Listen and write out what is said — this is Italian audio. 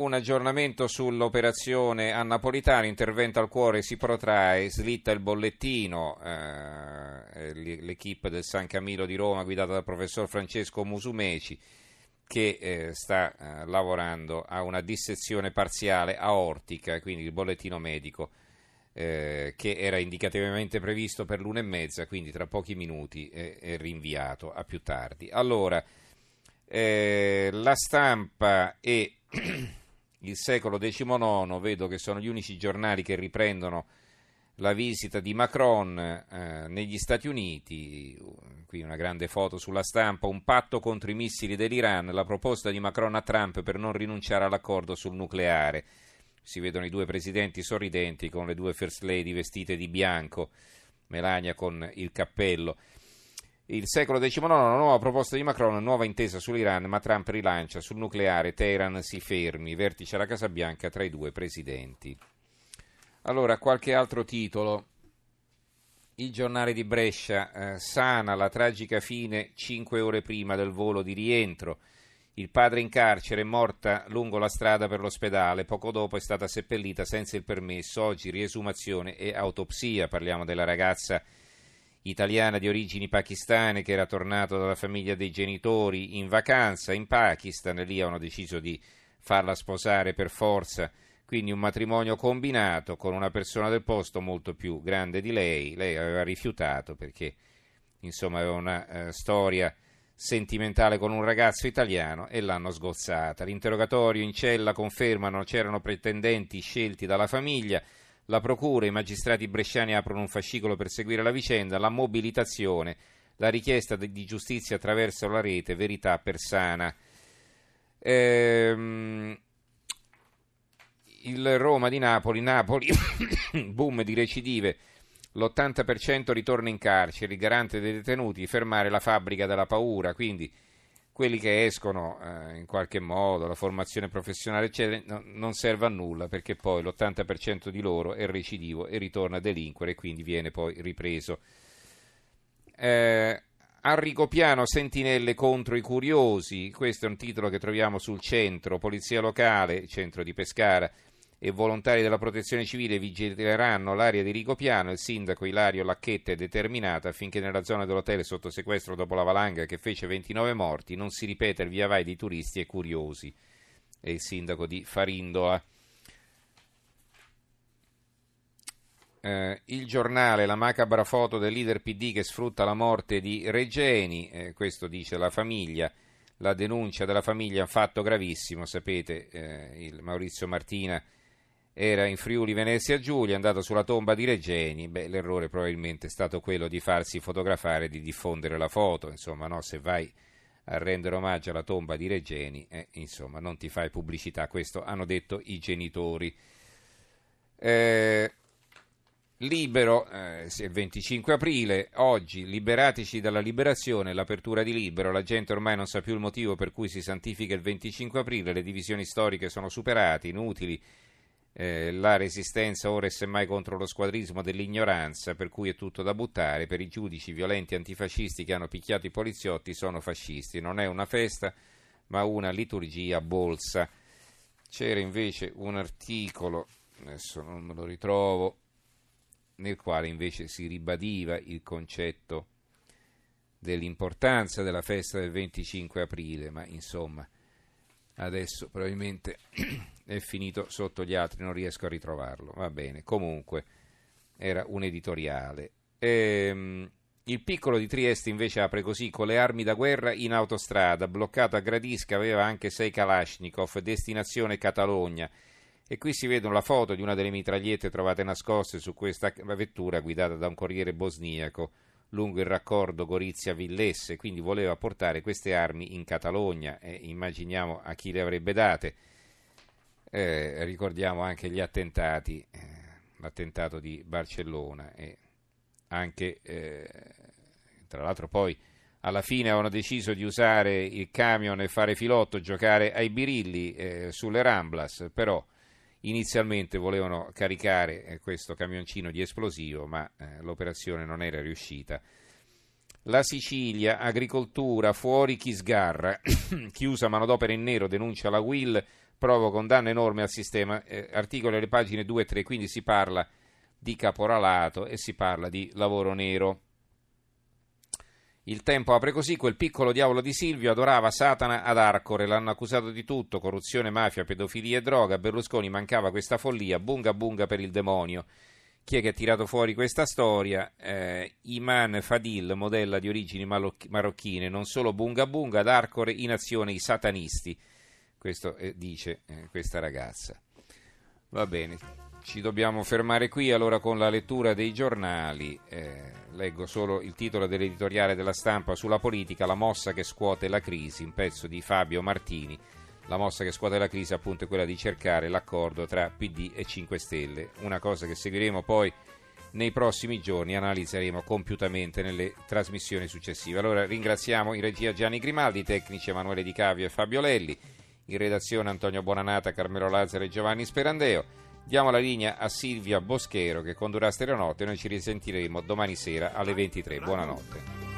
Un aggiornamento sull'operazione a Napolitano, intervento al cuore si protrae, slitta il bollettino, eh, l'equipe del San Camillo di Roma guidata dal professor Francesco Musumeci che eh, sta eh, lavorando a una dissezione parziale aortica, quindi il bollettino medico eh, che era indicativamente previsto per l'una e mezza, quindi tra pochi minuti è rinviato a più tardi. Allora, eh, la stampa e il secolo XIX, vedo che sono gli unici giornali che riprendono la visita di Macron eh, negli Stati Uniti, qui una grande foto sulla stampa, un patto contro i missili dell'Iran, la proposta di Macron a Trump per non rinunciare all'accordo sul nucleare. Si vedono i due presidenti sorridenti con le due first lady vestite di bianco, Melania con il cappello. Il secolo XIX, una nuova proposta di Macron, nuova intesa sull'Iran, ma Trump rilancia sul nucleare, Teheran si fermi, vertice alla Casa Bianca tra i due presidenti. Allora, qualche altro titolo. Il giornale di Brescia eh, sana la tragica fine cinque ore prima del volo di rientro. Il padre in carcere è morta lungo la strada per l'ospedale, poco dopo è stata seppellita senza il permesso, oggi riesumazione e autopsia. Parliamo della ragazza italiana di origini pakistane che era tornata dalla famiglia dei genitori in vacanza in Pakistan e lì hanno deciso di farla sposare per forza. Quindi un matrimonio combinato con una persona del posto molto più grande di lei. Lei aveva rifiutato perché insomma aveva una uh, storia sentimentale con un ragazzo italiano e l'hanno sgozzata. L'interrogatorio in cella confermano c'erano pretendenti scelti dalla famiglia. La procura i magistrati bresciani aprono un fascicolo per seguire la vicenda, la mobilitazione, la richiesta di giustizia attraverso la rete Verità Persana. Ehm, il Roma di Napoli, Napoli, boom di recidive, l'80% ritorna in carcere, il garante dei detenuti, fermare la fabbrica della paura, quindi quelli che escono eh, in qualche modo, la formazione professionale, eccetera, no, non serve a nulla perché poi l'80% di loro è recidivo e ritorna a delinquere e quindi viene poi ripreso. Eh, a Ricopiano sentinelle contro i curiosi, questo è un titolo che troviamo sul centro, polizia locale, centro di Pescara e volontari della protezione civile vigileranno l'area di Rigopiano. Il sindaco Ilario Lacchetta è determinato affinché nella zona dell'hotel sotto sequestro dopo la valanga che fece 29 morti non si ripeta il via vai di turisti e curiosi. È il sindaco di Farindola. Eh, il giornale, la macabra foto del leader PD che sfrutta la morte di Regeni, eh, questo dice la famiglia, la denuncia della famiglia è un fatto gravissimo, sapete, eh, il Maurizio Martina era in Friuli Venezia Giulia, è andato sulla tomba di Regeni, beh, l'errore probabilmente è stato quello di farsi fotografare e di diffondere la foto, insomma, no, se vai a rendere omaggio alla tomba di Regeni, eh, insomma, non ti fai pubblicità, questo hanno detto i genitori. Eh, libero, eh, è 25 aprile, oggi, liberatici dalla liberazione, l'apertura di Libero, la gente ormai non sa più il motivo per cui si santifica il 25 aprile, le divisioni storiche sono superate, inutili, eh, la resistenza ora è semmai contro lo squadrismo dell'ignoranza, per cui è tutto da buttare. Per i giudici violenti antifascisti che hanno picchiato i poliziotti sono fascisti. Non è una festa, ma una liturgia bolsa. C'era invece un articolo, adesso non me lo ritrovo, nel quale invece si ribadiva il concetto dell'importanza della festa del 25 aprile, ma insomma adesso probabilmente è finito sotto gli altri, non riesco a ritrovarlo. Va bene, comunque era un editoriale. Ehm, il piccolo di Trieste invece apre così con le armi da guerra in autostrada, bloccato a Gradisca, aveva anche sei Kalashnikov, destinazione Catalogna. E qui si vedono la foto di una delle mitragliette trovate nascoste su questa vettura guidata da un corriere bosniaco lungo il raccordo Gorizia-Villesse, quindi voleva portare queste armi in Catalogna e immaginiamo a chi le avrebbe date. Eh, ricordiamo anche gli attentati, eh, l'attentato di Barcellona e anche, eh, tra l'altro poi alla fine avevano deciso di usare il camion e fare filotto, giocare ai birilli eh, sulle Ramblas, però inizialmente volevano caricare eh, questo camioncino di esplosivo, ma eh, l'operazione non era riuscita. La Sicilia, agricoltura, fuori chi sgarra, chi usa manodopera in nero denuncia la Will provoca un danno enorme al sistema. Eh, articoli alle pagine 2 e 3, quindi si parla di caporalato e si parla di lavoro nero. Il tempo apre così, quel piccolo diavolo di Silvio adorava Satana ad Arcore, l'hanno accusato di tutto, corruzione, mafia, pedofilia e droga, Berlusconi mancava questa follia, bunga bunga per il demonio. Chi è che ha tirato fuori questa storia? Eh, Iman Fadil, modella di origini marocchine, non solo bunga bunga, ad Arcore in azione i satanisti. Questo eh, dice eh, questa ragazza. Va bene, ci dobbiamo fermare qui allora con la lettura dei giornali. Eh, leggo solo il titolo dell'editoriale della stampa sulla politica, la mossa che scuote la crisi, un pezzo di Fabio Martini. La mossa che scuote la crisi appunto è quella di cercare l'accordo tra PD e 5 Stelle, una cosa che seguiremo poi nei prossimi giorni, analizzeremo compiutamente nelle trasmissioni successive. Allora ringraziamo in regia Gianni Grimaldi, tecnici Emanuele Di Cavio e Fabio Lelli, in redazione Antonio Bonanata, Carmelo Lazzaro e Giovanni Sperandeo. Diamo la linea a Silvia Boschero che condurrà Stereonotte e noi ci risentiremo domani sera alle 23. Buonanotte.